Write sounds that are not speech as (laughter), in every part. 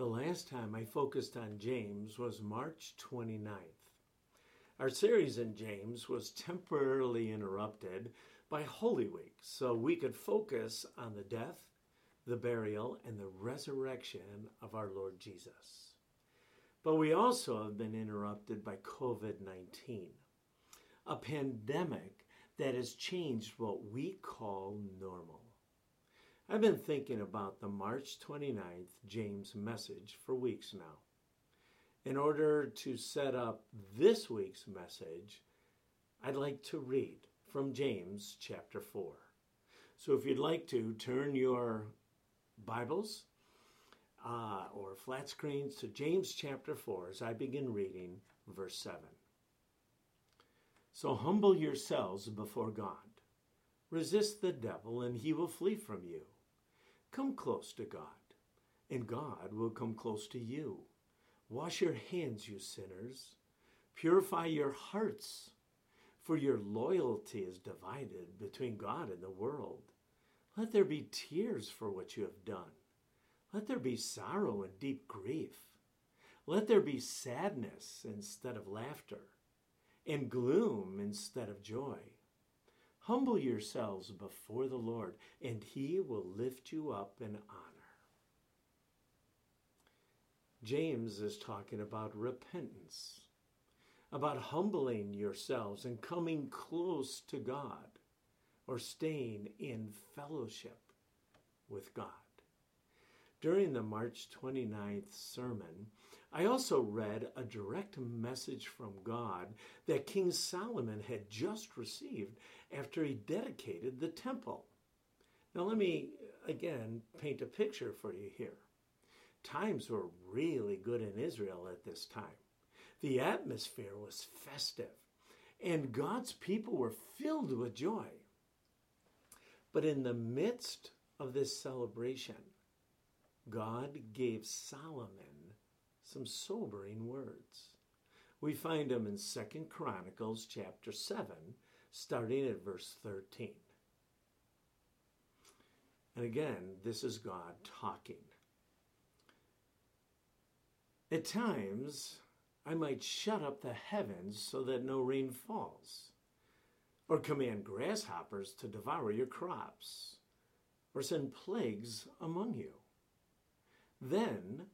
The last time I focused on James was March 29th. Our series in James was temporarily interrupted by Holy Week so we could focus on the death, the burial, and the resurrection of our Lord Jesus. But we also have been interrupted by COVID 19, a pandemic that has changed what we call normal. I've been thinking about the March 29th James message for weeks now. In order to set up this week's message, I'd like to read from James chapter 4. So if you'd like to, turn your Bibles uh, or flat screens to James chapter 4 as I begin reading verse 7. So humble yourselves before God. Resist the devil, and he will flee from you. Come close to God, and God will come close to you. Wash your hands, you sinners. Purify your hearts, for your loyalty is divided between God and the world. Let there be tears for what you have done. Let there be sorrow and deep grief. Let there be sadness instead of laughter, and gloom instead of joy. Humble yourselves before the Lord, and he will lift you up in honor. James is talking about repentance, about humbling yourselves and coming close to God, or staying in fellowship with God. During the March 29th sermon, I also read a direct message from God that King Solomon had just received after he dedicated the temple. Now, let me again paint a picture for you here. Times were really good in Israel at this time. The atmosphere was festive, and God's people were filled with joy. But in the midst of this celebration, God gave Solomon some sobering words. We find them in Second Chronicles chapter 7, starting at verse 13. And again, this is God talking. At times, I might shut up the heavens so that no rain falls, or command grasshoppers to devour your crops, or send plagues among you. Then,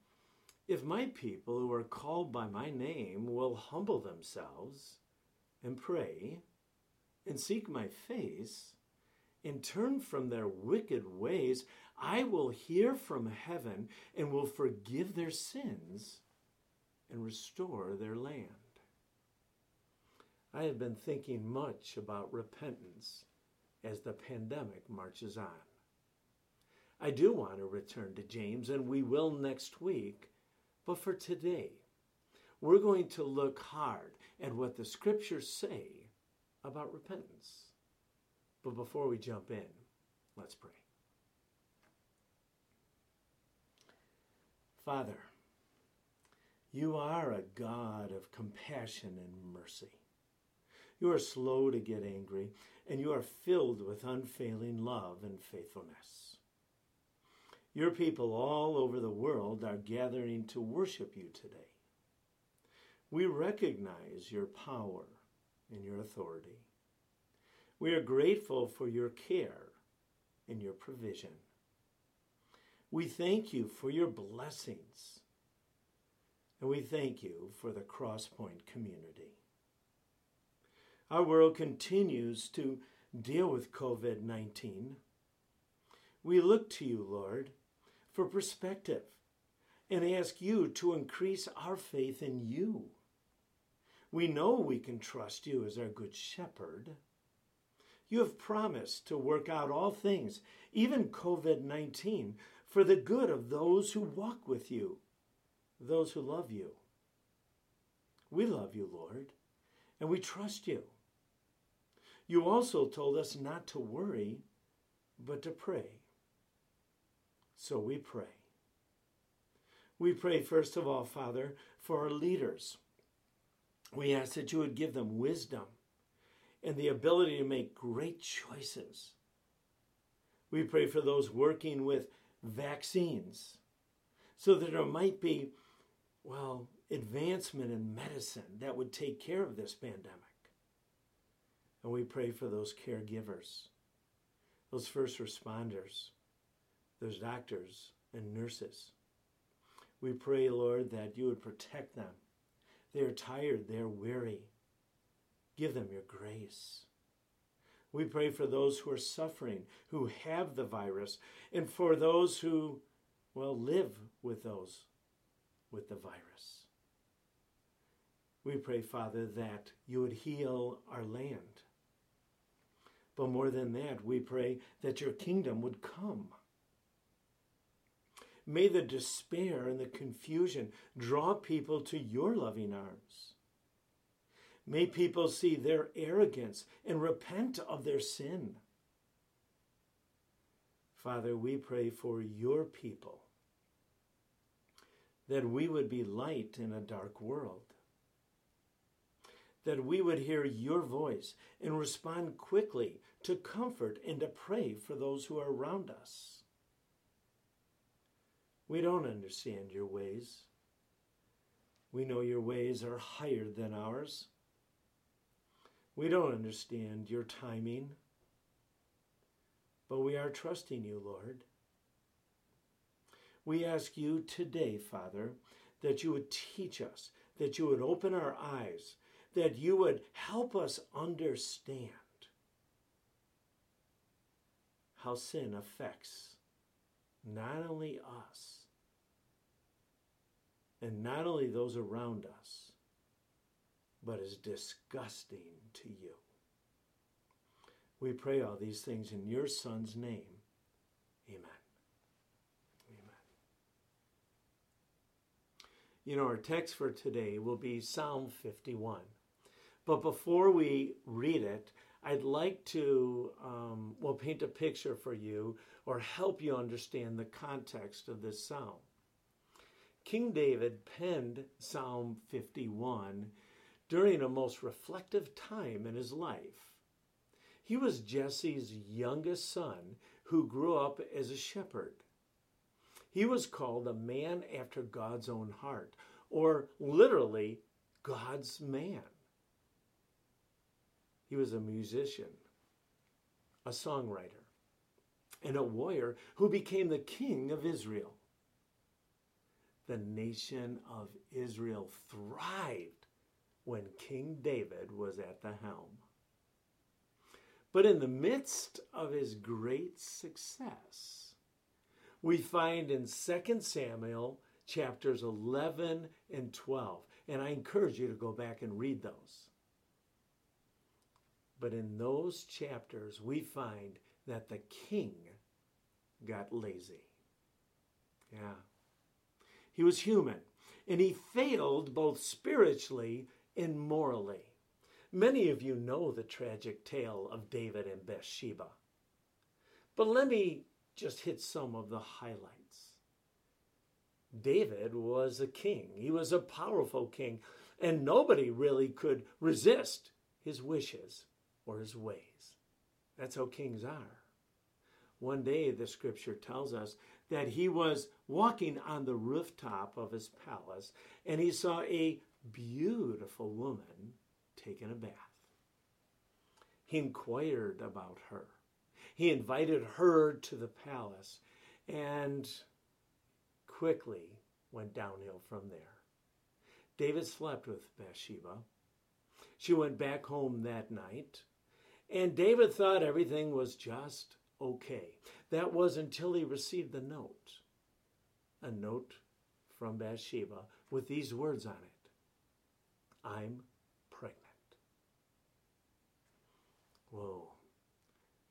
if my people who are called by my name will humble themselves and pray and seek my face and turn from their wicked ways, I will hear from heaven and will forgive their sins and restore their land. I have been thinking much about repentance as the pandemic marches on. I do want to return to James, and we will next week. But for today, we're going to look hard at what the scriptures say about repentance. But before we jump in, let's pray. Father, you are a God of compassion and mercy. You are slow to get angry, and you are filled with unfailing love and faithfulness. Your people all over the world are gathering to worship you today. We recognize your power and your authority. We are grateful for your care and your provision. We thank you for your blessings. And we thank you for the Crosspoint community. Our world continues to deal with COVID 19. We look to you, Lord, for perspective and ask you to increase our faith in you. We know we can trust you as our good shepherd. You have promised to work out all things, even COVID 19, for the good of those who walk with you, those who love you. We love you, Lord, and we trust you. You also told us not to worry, but to pray. So we pray. We pray, first of all, Father, for our leaders. We ask that you would give them wisdom and the ability to make great choices. We pray for those working with vaccines, so that there might be, well, advancement in medicine that would take care of this pandemic. And we pray for those caregivers, those first responders, those doctors and nurses. We pray, Lord, that you would protect them. They are tired, they are weary. Give them your grace. We pray for those who are suffering, who have the virus, and for those who, well, live with those with the virus. We pray, Father, that you would heal our land. But more than that, we pray that your kingdom would come. May the despair and the confusion draw people to your loving arms. May people see their arrogance and repent of their sin. Father, we pray for your people that we would be light in a dark world that we would hear your voice and respond quickly to comfort and to pray for those who are around us. We don't understand your ways. We know your ways are higher than ours. We don't understand your timing, but we are trusting you, Lord. We ask you today, Father, that you would teach us, that you would open our eyes, that you would help us understand how sin affects not only us and not only those around us, but is disgusting to you. We pray all these things in your Son's name. Amen. Amen. You know, our text for today will be Psalm 51. But before we read it, I'd like to, um, well, paint a picture for you or help you understand the context of this psalm. King David penned Psalm 51 during a most reflective time in his life. He was Jesse's youngest son who grew up as a shepherd. He was called a man after God's own heart, or literally, God's man. He was a musician, a songwriter, and a warrior who became the king of Israel. The nation of Israel thrived when King David was at the helm. But in the midst of his great success, we find in 2 Samuel chapters 11 and 12, and I encourage you to go back and read those. But in those chapters, we find that the king got lazy. Yeah. He was human, and he failed both spiritually and morally. Many of you know the tragic tale of David and Bathsheba. But let me just hit some of the highlights. David was a king, he was a powerful king, and nobody really could resist his wishes or his ways. That's how kings are. One day, the scripture tells us that he was walking on the rooftop of his palace and he saw a beautiful woman taking a bath. He inquired about her. He invited her to the palace and quickly went downhill from there. David slept with Bathsheba. She went back home that night and David thought everything was just okay. That was until he received the note. A note from Bathsheba with these words on it I'm pregnant. Whoa,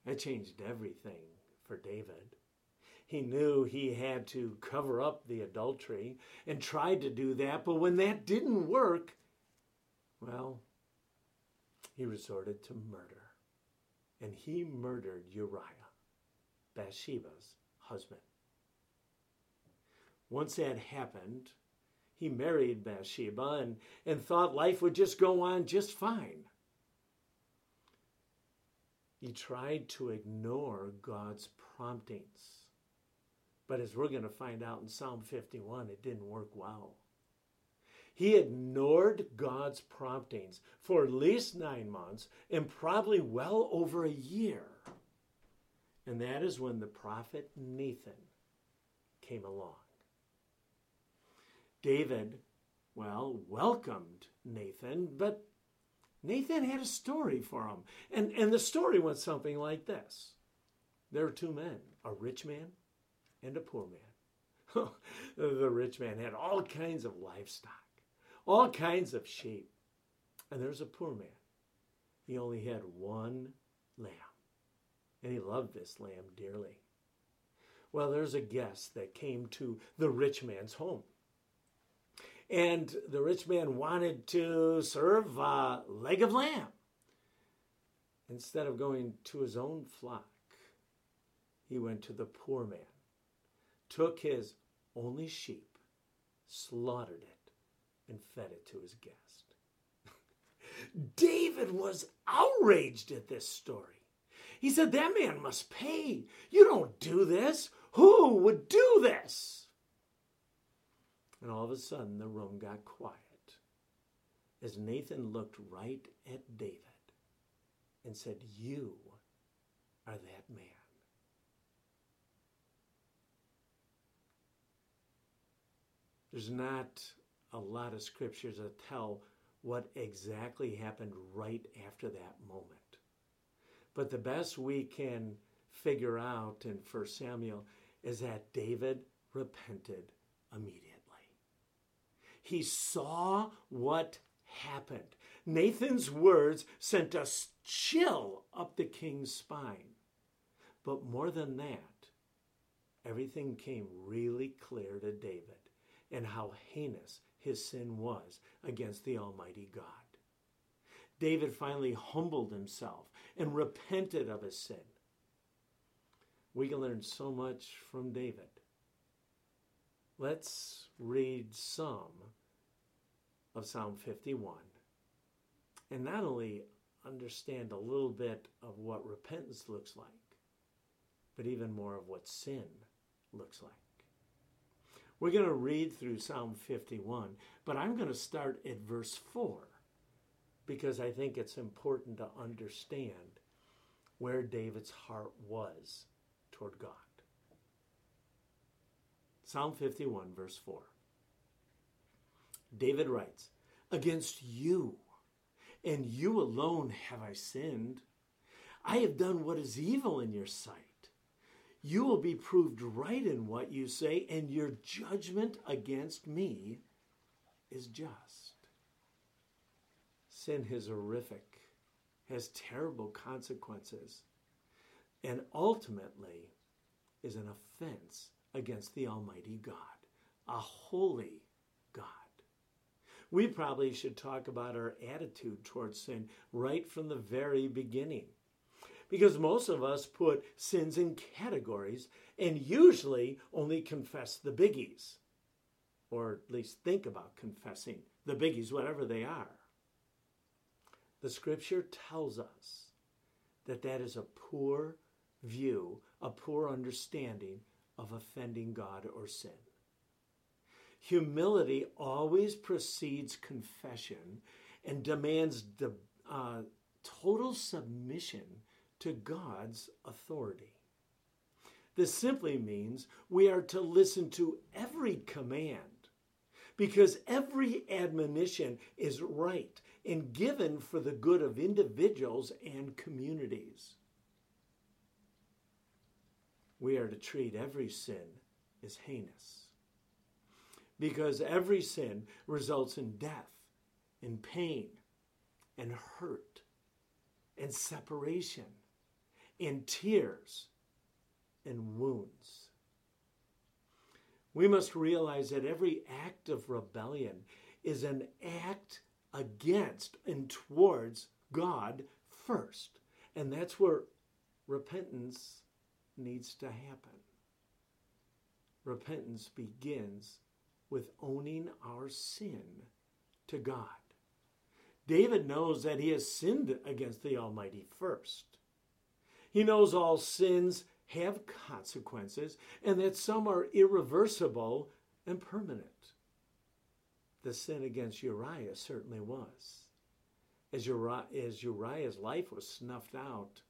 that changed everything for David. He knew he had to cover up the adultery and tried to do that, but when that didn't work, well, he resorted to murder and he murdered Uriah, Bathsheba's husband. Once that happened, he married Bathsheba and, and thought life would just go on just fine. He tried to ignore God's promptings. But as we're going to find out in Psalm 51, it didn't work well. He ignored God's promptings for at least nine months and probably well over a year. And that is when the prophet Nathan came along. David, well, welcomed Nathan, but Nathan had a story for him. And, and the story went something like this There are two men, a rich man and a poor man. (laughs) the rich man had all kinds of livestock, all kinds of sheep. And there's a poor man. He only had one lamb. And he loved this lamb dearly. Well, there's a guest that came to the rich man's home. And the rich man wanted to serve a leg of lamb. Instead of going to his own flock, he went to the poor man, took his only sheep, slaughtered it, and fed it to his guest. (laughs) David was outraged at this story. He said, That man must pay. You don't do this. Who would do this? And all of a sudden, the room got quiet as Nathan looked right at David and said, You are that man. There's not a lot of scriptures that tell what exactly happened right after that moment. But the best we can figure out in 1 Samuel is that David repented immediately. He saw what happened. Nathan's words sent a chill up the king's spine. But more than that, everything came really clear to David and how heinous his sin was against the Almighty God. David finally humbled himself and repented of his sin. We can learn so much from David. Let's read some of Psalm 51 and not only understand a little bit of what repentance looks like, but even more of what sin looks like. We're going to read through Psalm 51, but I'm going to start at verse 4 because I think it's important to understand where David's heart was toward God. Psalm 51, verse 4. David writes, Against you and you alone have I sinned. I have done what is evil in your sight. You will be proved right in what you say, and your judgment against me is just. Sin is horrific, has terrible consequences, and ultimately is an offense against the Almighty God, a holy God. We probably should talk about our attitude towards sin right from the very beginning. Because most of us put sins in categories and usually only confess the biggies, or at least think about confessing the biggies, whatever they are. The scripture tells us that that is a poor view, a poor understanding of offending God or sin. Humility always precedes confession and demands the uh, total submission to God's authority. This simply means we are to listen to every command because every admonition is right and given for the good of individuals and communities. We are to treat every sin as heinous because every sin results in death, in pain, and hurt, and separation, in tears, and wounds. We must realize that every act of rebellion is an act against and towards God first. And that's where repentance needs to happen. Repentance begins with owning our sin to God. David knows that he has sinned against the Almighty first. He knows all sins have consequences and that some are irreversible and permanent. The sin against Uriah certainly was. As, as Uriah's life was snuffed out,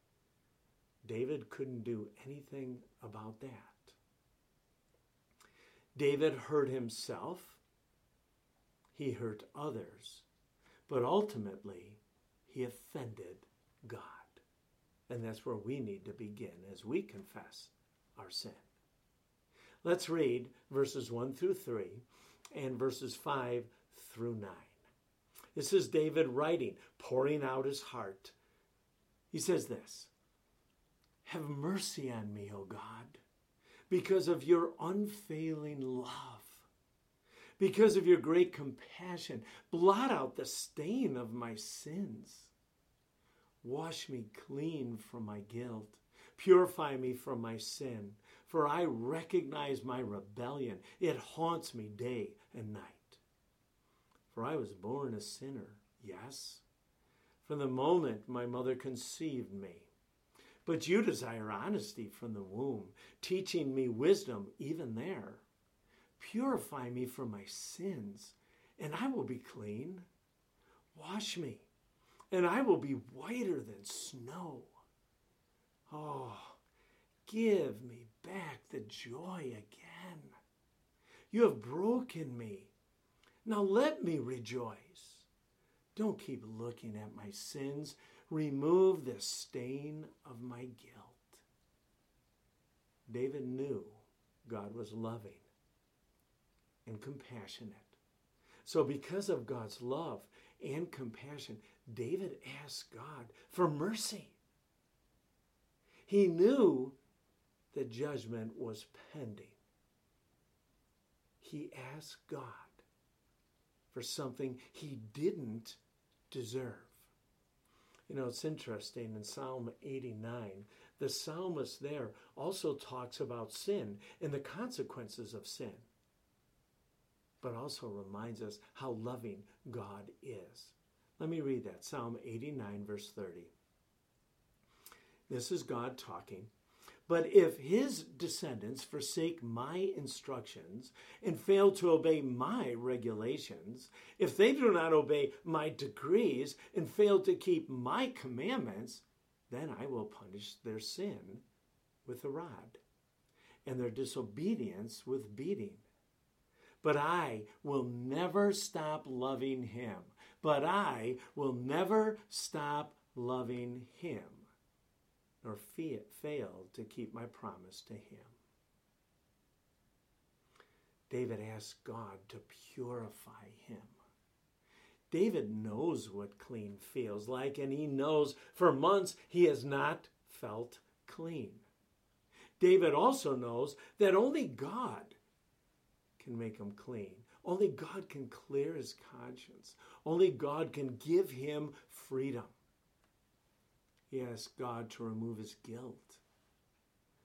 David couldn't do anything about that. David hurt himself, he hurt others, but ultimately he offended God. And that's where we need to begin as we confess our sin. Let's read verses 1 through 3 and verses 5 through 9. This is David writing, pouring out his heart. He says this Have mercy on me, O God, because of your unfailing love. Because of your great compassion, blot out the stain of my sins. Wash me clean from my guilt. Purify me from my sin, for I recognize my rebellion. It haunts me day and night. For I was born a sinner, yes, from the moment my mother conceived me. But you desire honesty from the womb, teaching me wisdom even there. Purify me from my sins, and I will be clean. Wash me, and I will be whiter than snow. Oh, give me back the joy again. You have broken me now let me rejoice. Don't keep looking at my sins. Remove the stain of my guilt. David knew God was loving and compassionate. So, because of God's love and compassion, David asked God for mercy. He knew that judgment was pending. He asked God for something he didn't deserve. You know, it's interesting in Psalm 89, the psalmist there also talks about sin and the consequences of sin, but also reminds us how loving God is. Let me read that Psalm 89, verse 30. This is God talking. But if his descendants forsake my instructions and fail to obey my regulations, if they do not obey my decrees and fail to keep my commandments, then I will punish their sin with a rod and their disobedience with beating. But I will never stop loving him. But I will never stop loving him nor failed to keep my promise to him. David asked God to purify him. David knows what clean feels like, and he knows for months he has not felt clean. David also knows that only God can make him clean. Only God can clear his conscience. Only God can give him freedom. He asked God to remove his guilt,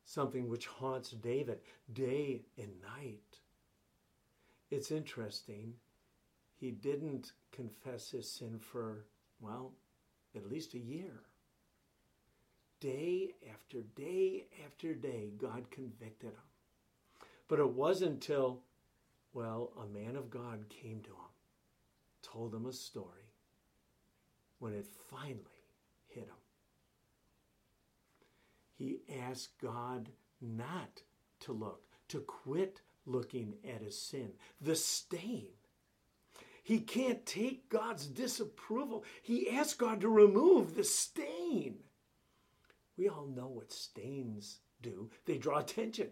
something which haunts David day and night. It's interesting, he didn't confess his sin for, well, at least a year. Day after day after day, God convicted him. But it wasn't until, well, a man of God came to him, told him a story, when it finally hit him he asked God not to look, to quit looking at his sin, the stain. He can't take God's disapproval. He asked God to remove the stain. We all know what stains do, they draw attention.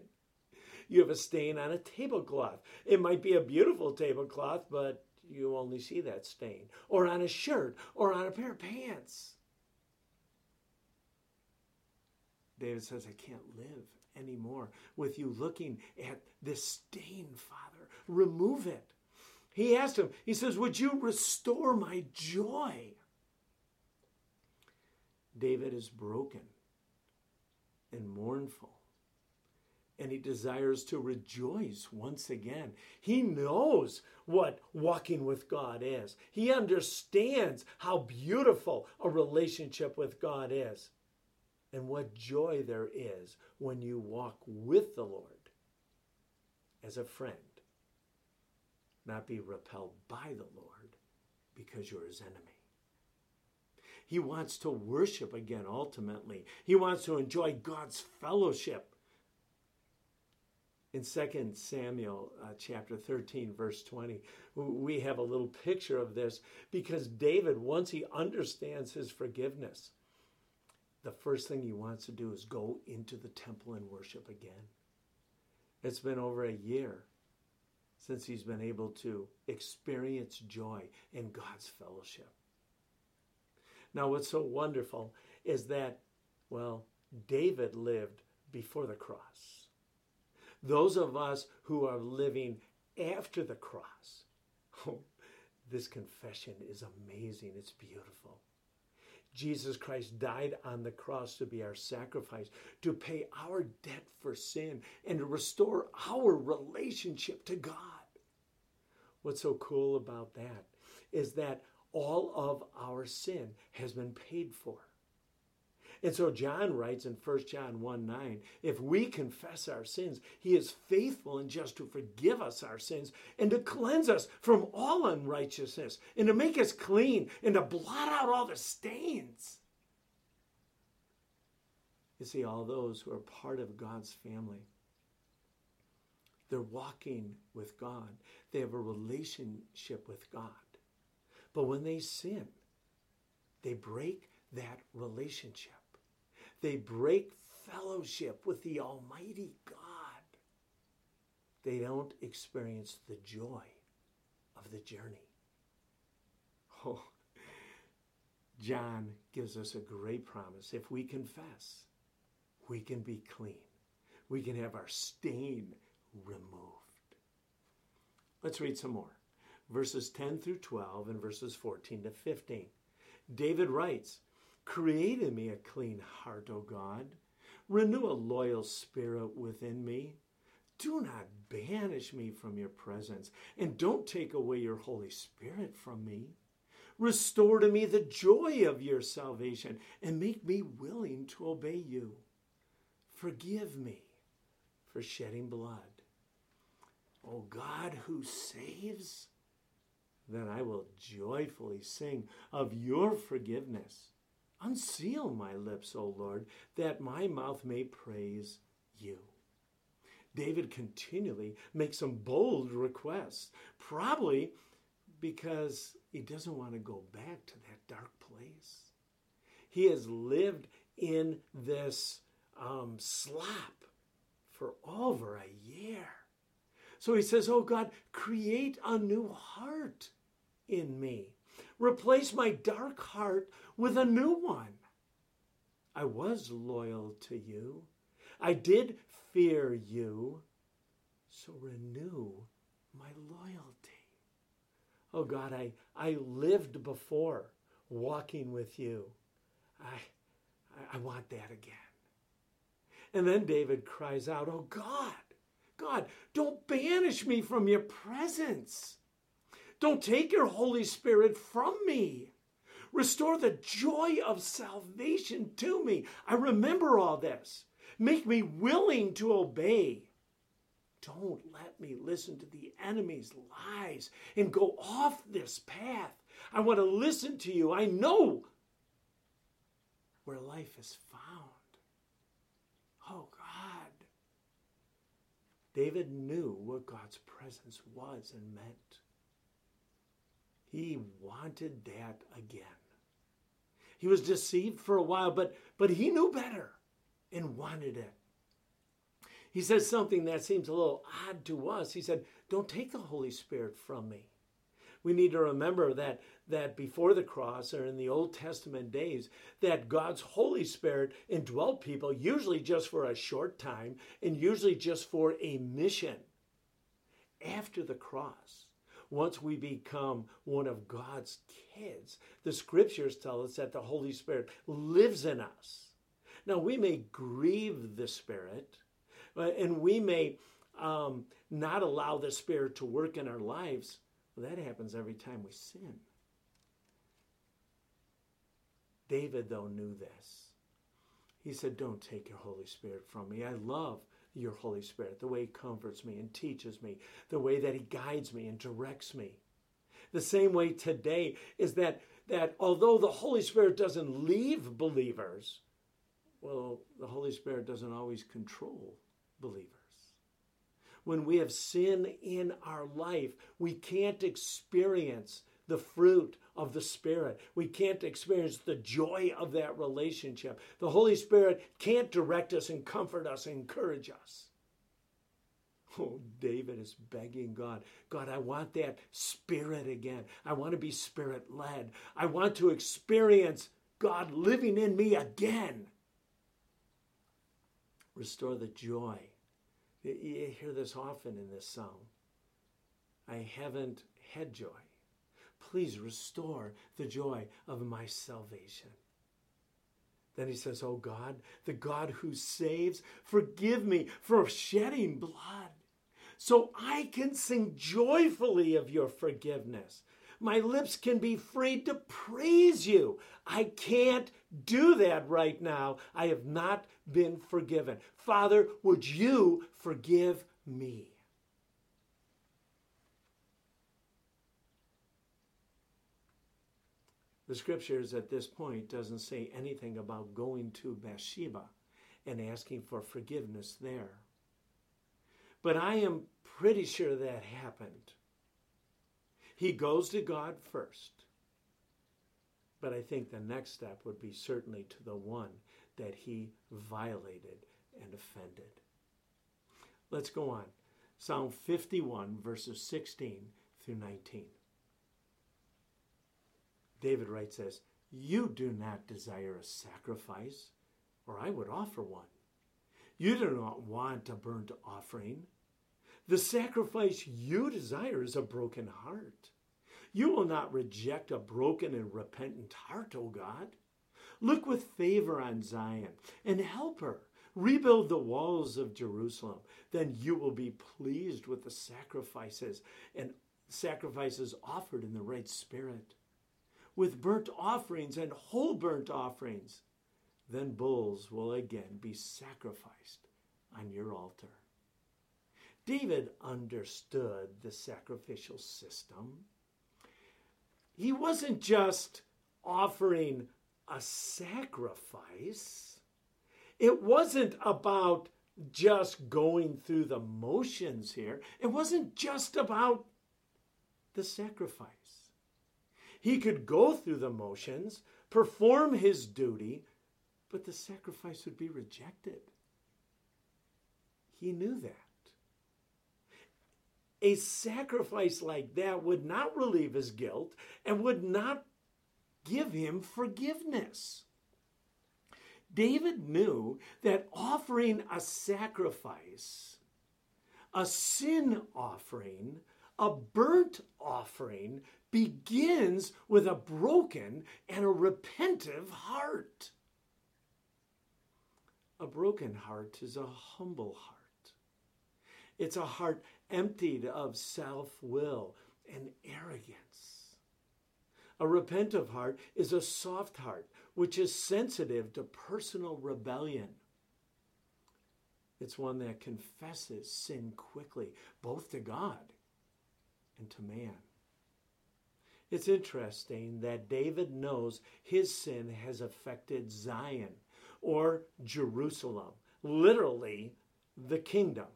You have a stain on a tablecloth. It might be a beautiful tablecloth, but you only see that stain. Or on a shirt, or on a pair of pants. David says, I can't live anymore with you looking at this stain, Father. Remove it. He asked him, He says, Would you restore my joy? David is broken and mournful, and he desires to rejoice once again. He knows what walking with God is, he understands how beautiful a relationship with God is. And what joy there is when you walk with the Lord as a friend, not be repelled by the Lord because you're his enemy. He wants to worship again, ultimately. He wants to enjoy God's fellowship. In 2 Samuel uh, chapter 13, verse 20, we have a little picture of this because David, once he understands his forgiveness, the first thing he wants to do is go into the temple and worship again. It's been over a year since he's been able to experience joy in God's fellowship. Now, what's so wonderful is that, well, David lived before the cross. Those of us who are living after the cross, (laughs) oh, this confession is amazing. It's beautiful. Jesus Christ died on the cross to be our sacrifice, to pay our debt for sin, and to restore our relationship to God. What's so cool about that is that all of our sin has been paid for. And so John writes in 1 John 1 9, if we confess our sins, he is faithful and just to forgive us our sins and to cleanse us from all unrighteousness and to make us clean and to blot out all the stains. You see, all those who are part of God's family, they're walking with God, they have a relationship with God. But when they sin, they break that relationship. They break fellowship with the Almighty God. They don't experience the joy of the journey. (laughs) Oh, John gives us a great promise. If we confess, we can be clean. We can have our stain removed. Let's read some more verses 10 through 12 and verses 14 to 15. David writes, Create in me a clean heart, O God. Renew a loyal spirit within me. Do not banish me from your presence, and don't take away your Holy Spirit from me. Restore to me the joy of your salvation, and make me willing to obey you. Forgive me for shedding blood. O God who saves, then I will joyfully sing of your forgiveness. Unseal my lips, O Lord, that my mouth may praise you. David continually makes some bold requests, probably because he doesn't want to go back to that dark place. He has lived in this um, slop for over a year. So he says, Oh God, create a new heart in me. Replace my dark heart with a new one. I was loyal to you. I did fear you. So renew my loyalty. Oh God, I, I lived before walking with you. I, I want that again. And then David cries out, Oh God, God, don't banish me from your presence. Don't take your Holy Spirit from me. Restore the joy of salvation to me. I remember all this. Make me willing to obey. Don't let me listen to the enemy's lies and go off this path. I want to listen to you. I know where life is found. Oh, God. David knew what God's presence was and meant. He wanted that again. He was deceived for a while, but, but he knew better and wanted it. He says something that seems a little odd to us. He said, Don't take the Holy Spirit from me. We need to remember that, that before the cross or in the Old Testament days, that God's Holy Spirit indwelt people usually just for a short time and usually just for a mission. After the cross, once we become one of God's kids, the scriptures tell us that the Holy Spirit lives in us. Now, we may grieve the Spirit, and we may um, not allow the Spirit to work in our lives. Well, that happens every time we sin. David, though, knew this. He said, Don't take your Holy Spirit from me. I love your Holy Spirit, the way He comforts me and teaches me, the way that He guides me and directs me. The same way today is that, that although the Holy Spirit doesn't leave believers, well, the Holy Spirit doesn't always control believers. When we have sin in our life, we can't experience the fruit of the Spirit. We can't experience the joy of that relationship. The Holy Spirit can't direct us and comfort us, and encourage us. Oh, David is begging God, God, I want that spirit again. I want to be spirit led. I want to experience God living in me again. Restore the joy. You hear this often in this psalm. I haven't had joy. Please restore the joy of my salvation. Then he says, Oh God, the God who saves, forgive me for shedding blood so I can sing joyfully of your forgiveness. My lips can be free to praise you. I can't do that right now. I have not been forgiven. Father, would you forgive me? The scriptures at this point doesn't say anything about going to Bathsheba and asking for forgiveness there. But I am pretty sure that happened. He goes to God first. But I think the next step would be certainly to the one that he violated and offended. Let's go on. Psalm 51, verses 16 through 19. David writes this You do not desire a sacrifice, or I would offer one. You do not want a burnt offering. The sacrifice you desire is a broken heart. You will not reject a broken and repentant heart, O God. Look with favor on Zion and help her. Rebuild the walls of Jerusalem. Then you will be pleased with the sacrifices and sacrifices offered in the right spirit. With burnt offerings and whole burnt offerings then bulls will again be sacrificed on your altar. David understood the sacrificial system. He wasn't just offering a sacrifice, it wasn't about just going through the motions here, it wasn't just about the sacrifice. He could go through the motions, perform his duty, but the sacrifice would be rejected. He knew that. A sacrifice like that would not relieve his guilt and would not give him forgiveness. David knew that offering a sacrifice, a sin offering, a burnt offering, begins with a broken and a repentive heart. A broken heart is a humble heart. It's a heart emptied of self will and arrogance. A repentant heart is a soft heart, which is sensitive to personal rebellion. It's one that confesses sin quickly, both to God and to man. It's interesting that David knows his sin has affected Zion or Jerusalem, literally the kingdom.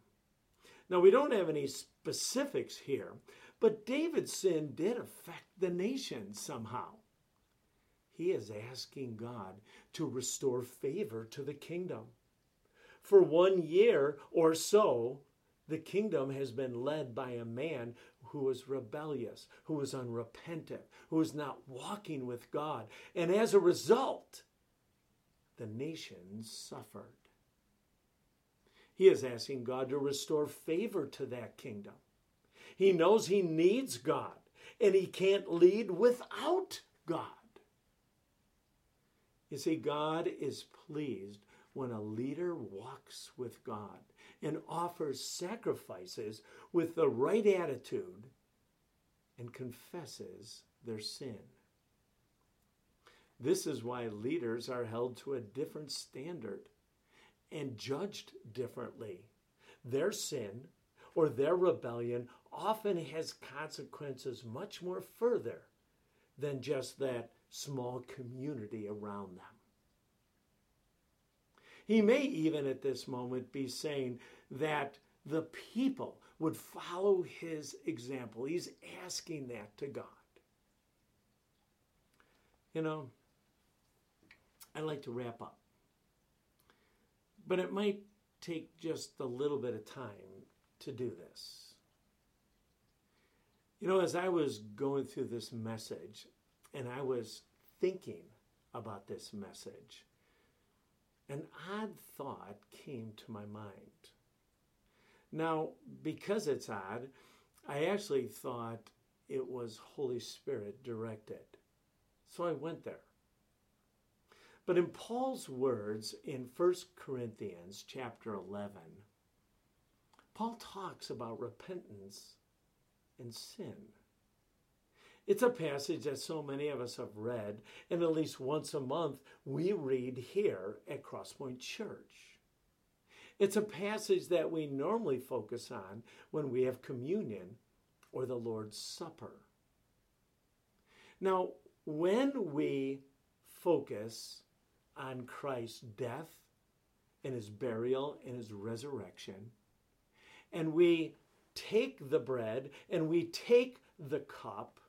Now, we don't have any specifics here, but David's sin did affect the nation somehow. He is asking God to restore favor to the kingdom. For one year or so, the kingdom has been led by a man who was rebellious, who was unrepentant, who was not walking with God. And as a result, the nations suffered. He is asking God to restore favor to that kingdom. He knows he needs God and he can't lead without God. You see, God is pleased when a leader walks with God and offers sacrifices with the right attitude and confesses their sin. This is why leaders are held to a different standard and judged differently. Their sin or their rebellion often has consequences much more further than just that small community around them. He may even at this moment be saying that the people would follow his example. He's asking that to God. You know, I'd like to wrap up, but it might take just a little bit of time to do this. You know, as I was going through this message and I was thinking about this message, an odd thought came to my mind. Now, because it's odd, I actually thought it was Holy Spirit directed. So I went there. But in Paul's words in 1 Corinthians chapter 11, Paul talks about repentance and sin. It's a passage that so many of us have read, and at least once a month we read here at Crosspoint Church. It's a passage that we normally focus on when we have communion or the Lord's Supper. Now, when we focus on Christ's death and his burial and his resurrection, and we take the bread and we take the cup,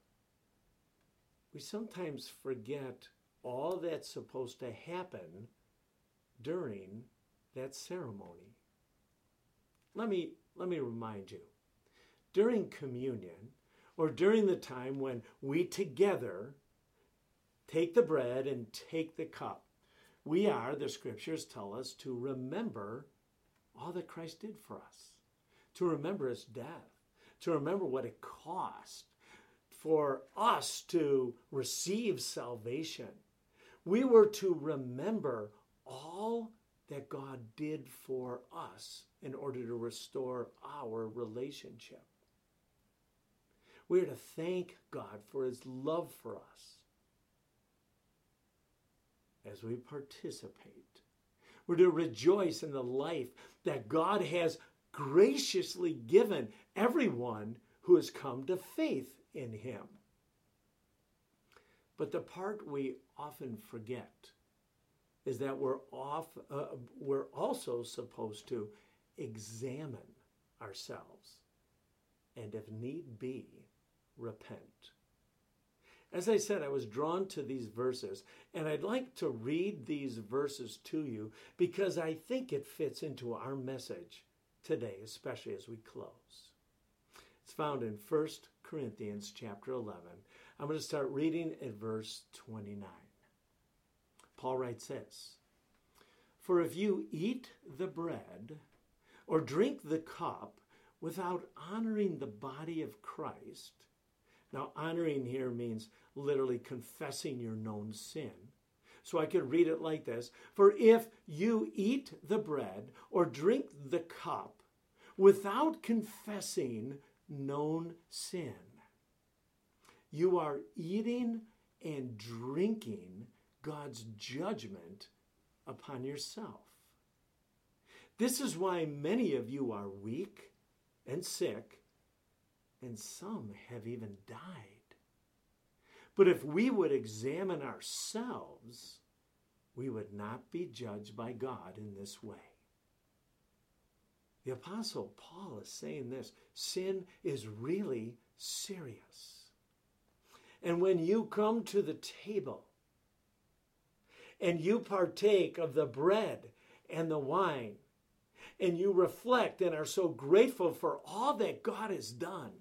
we sometimes forget all that's supposed to happen during that ceremony. Let me, let me remind you during communion, or during the time when we together take the bread and take the cup, we are, the scriptures tell us, to remember all that Christ did for us, to remember his death, to remember what it cost for us to receive salvation. We were to remember all that God did for us in order to restore our relationship. We are to thank God for his love for us as we participate. We're to rejoice in the life that God has graciously given everyone who has come to faith in him. But the part we often forget is that we're off uh, we're also supposed to examine ourselves and if need be repent. As I said, I was drawn to these verses, and I'd like to read these verses to you because I think it fits into our message today, especially as we close. It's found in 1 Corinthians chapter 11. I'm going to start reading at verse 29. Paul writes this For if you eat the bread or drink the cup without honoring the body of Christ, now honoring here means literally confessing your known sin. So I could read it like this For if you eat the bread or drink the cup without confessing known sin. You are eating and drinking God's judgment upon yourself. This is why many of you are weak and sick, and some have even died. But if we would examine ourselves, we would not be judged by God in this way. The Apostle Paul is saying this sin is really serious. And when you come to the table and you partake of the bread and the wine, and you reflect and are so grateful for all that God has done,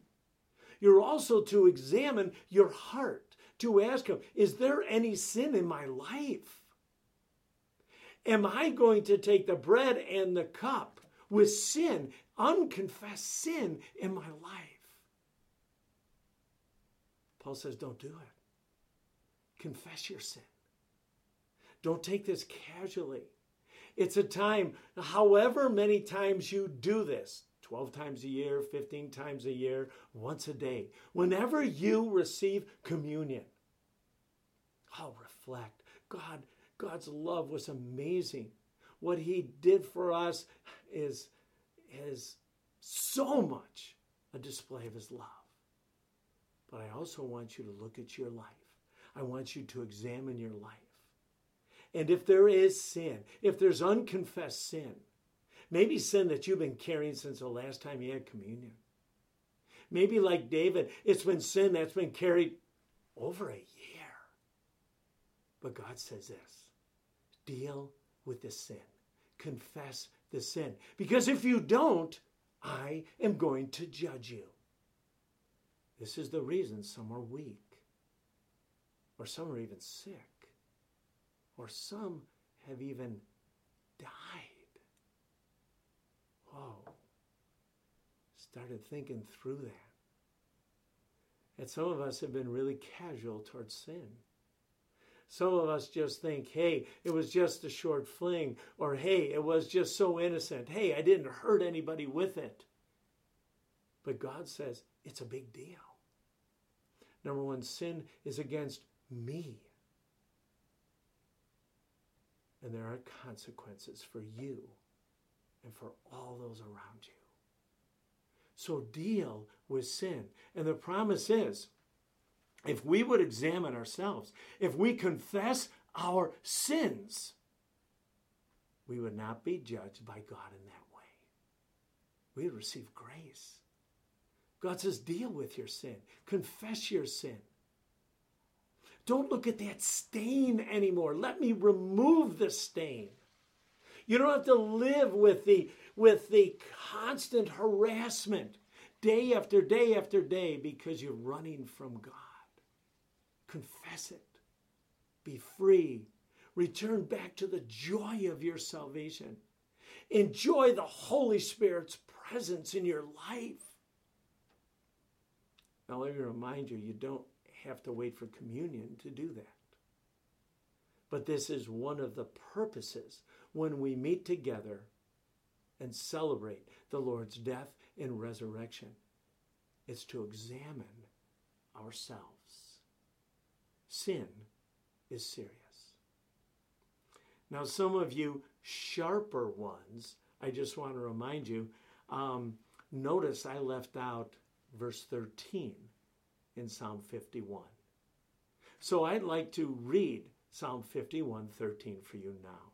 you're also to examine your heart, to ask Him, Is there any sin in my life? Am I going to take the bread and the cup with sin, unconfessed sin in my life. Paul says, don't do it. Confess your sin. Don't take this casually. It's a time, however many times you do this 12 times a year, 15 times a year, once a day, whenever you receive communion, I'll reflect God, God's love was amazing. What he did for us is, is so much a display of his love. But I also want you to look at your life. I want you to examine your life. And if there is sin, if there's unconfessed sin, maybe sin that you've been carrying since the last time you had communion. Maybe like David, it's been sin that's been carried over a year. But God says this deal with the sin, confess the sin. Because if you don't, I am going to judge you. This is the reason some are weak, or some are even sick, or some have even died. Whoa. Started thinking through that. And some of us have been really casual towards sin. Some of us just think, hey, it was just a short fling, or hey, it was just so innocent. Hey, I didn't hurt anybody with it. But God says it's a big deal. Number one, sin is against me. And there are consequences for you and for all those around you. So deal with sin. And the promise is if we would examine ourselves, if we confess our sins, we would not be judged by God in that way. We would receive grace. God says, deal with your sin, confess your sin. Don't look at that stain anymore. Let me remove the stain. You don't have to live with the, with the constant harassment day after day after day because you're running from God. Confess it. Be free. Return back to the joy of your salvation. Enjoy the Holy Spirit's presence in your life. Now, let me remind you, you don't have to wait for communion to do that. But this is one of the purposes when we meet together and celebrate the Lord's death and resurrection. It's to examine ourselves. Sin is serious. Now, some of you sharper ones, I just want to remind you um, notice I left out verse 13 in Psalm 51. So I'd like to read Psalm 51 13 for you now.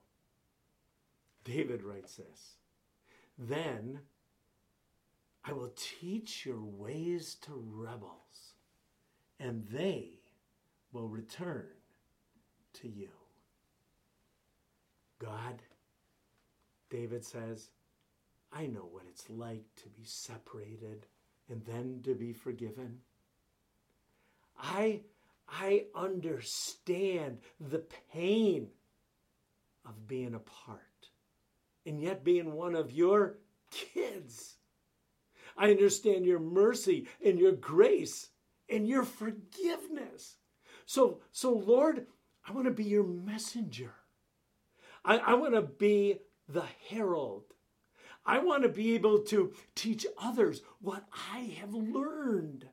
David writes this Then I will teach your ways to rebels, and they will return to you. God, David says, I know what it's like to be separated and then to be forgiven. I, I understand the pain of being apart and yet being one of your kids. I understand your mercy and your grace and your forgiveness. So, so Lord, I want to be your messenger. I, I want to be the herald. I want to be able to teach others what I have learned.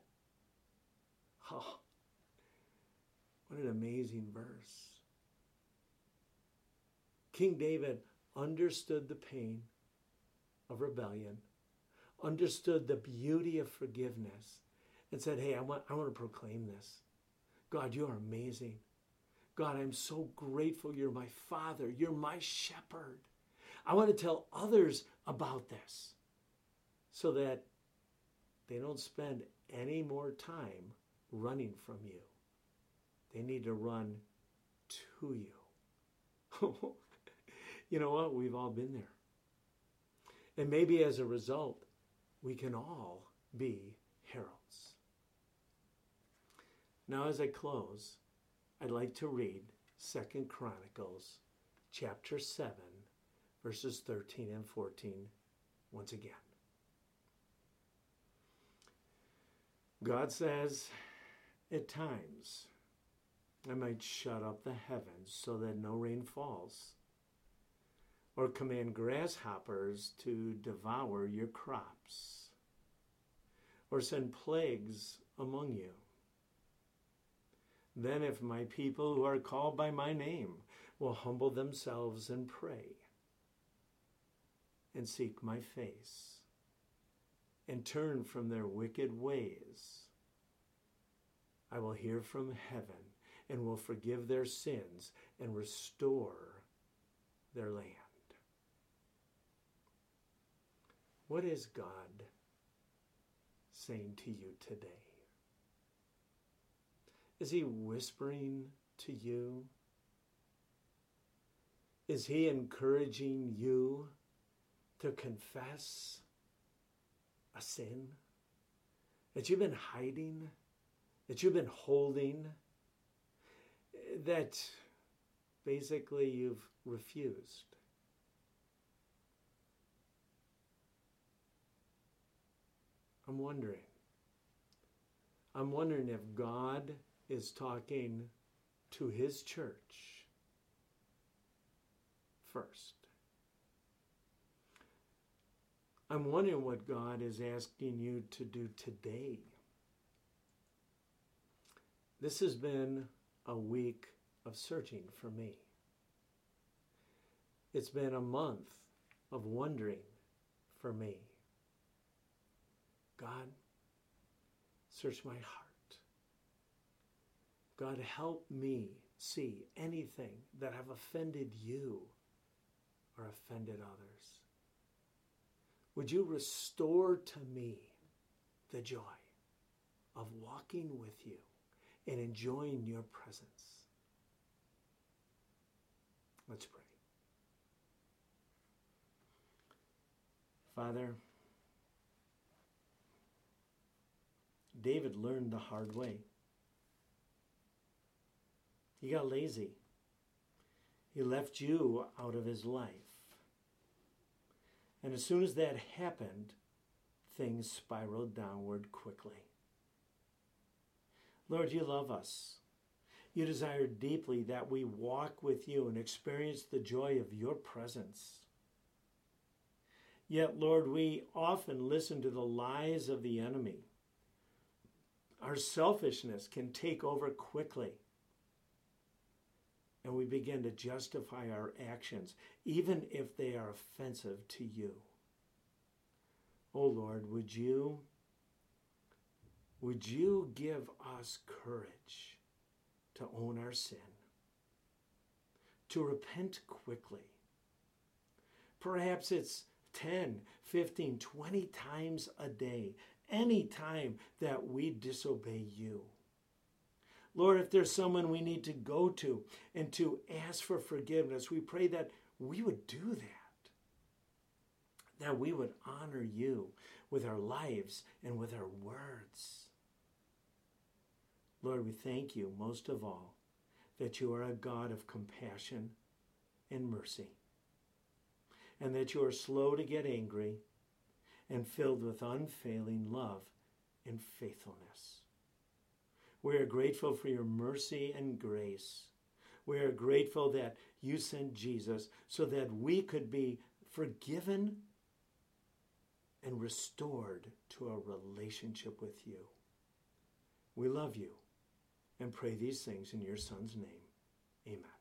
Oh, what an amazing verse. King David understood the pain of rebellion, understood the beauty of forgiveness, and said, Hey, I want, I want to proclaim this. God, you are amazing. God, I'm so grateful you're my father. You're my shepherd. I want to tell others about this so that they don't spend any more time running from you. They need to run to you. (laughs) you know what? We've all been there. And maybe as a result, we can all be heralds. Now, as I close, I'd like to read Second Chronicles chapter 7, verses 13 and 14 once again. God says, At times I might shut up the heavens so that no rain falls, or command grasshoppers to devour your crops, or send plagues among you. Then, if my people who are called by my name will humble themselves and pray and seek my face and turn from their wicked ways, I will hear from heaven and will forgive their sins and restore their land. What is God saying to you today? Is he whispering to you? Is he encouraging you to confess a sin that you've been hiding, that you've been holding, that basically you've refused? I'm wondering. I'm wondering if God is talking to his church first. I'm wondering what God is asking you to do today. This has been a week of searching for me. It's been a month of wondering for me. God, search my heart. God, help me see anything that have offended you or offended others. Would you restore to me the joy of walking with you and enjoying your presence? Let's pray. Father, David learned the hard way. He got lazy. He left you out of his life. And as soon as that happened, things spiraled downward quickly. Lord, you love us. You desire deeply that we walk with you and experience the joy of your presence. Yet, Lord, we often listen to the lies of the enemy. Our selfishness can take over quickly and we begin to justify our actions, even if they are offensive to you. Oh Lord, would you would you give us courage to own our sin, to repent quickly? Perhaps it's 10, 15, 20 times a day, any time that we disobey you. Lord, if there's someone we need to go to and to ask for forgiveness, we pray that we would do that. That we would honor you with our lives and with our words. Lord, we thank you most of all that you are a God of compassion and mercy, and that you are slow to get angry and filled with unfailing love and faithfulness. We are grateful for your mercy and grace. We are grateful that you sent Jesus so that we could be forgiven and restored to a relationship with you. We love you and pray these things in your Son's name. Amen.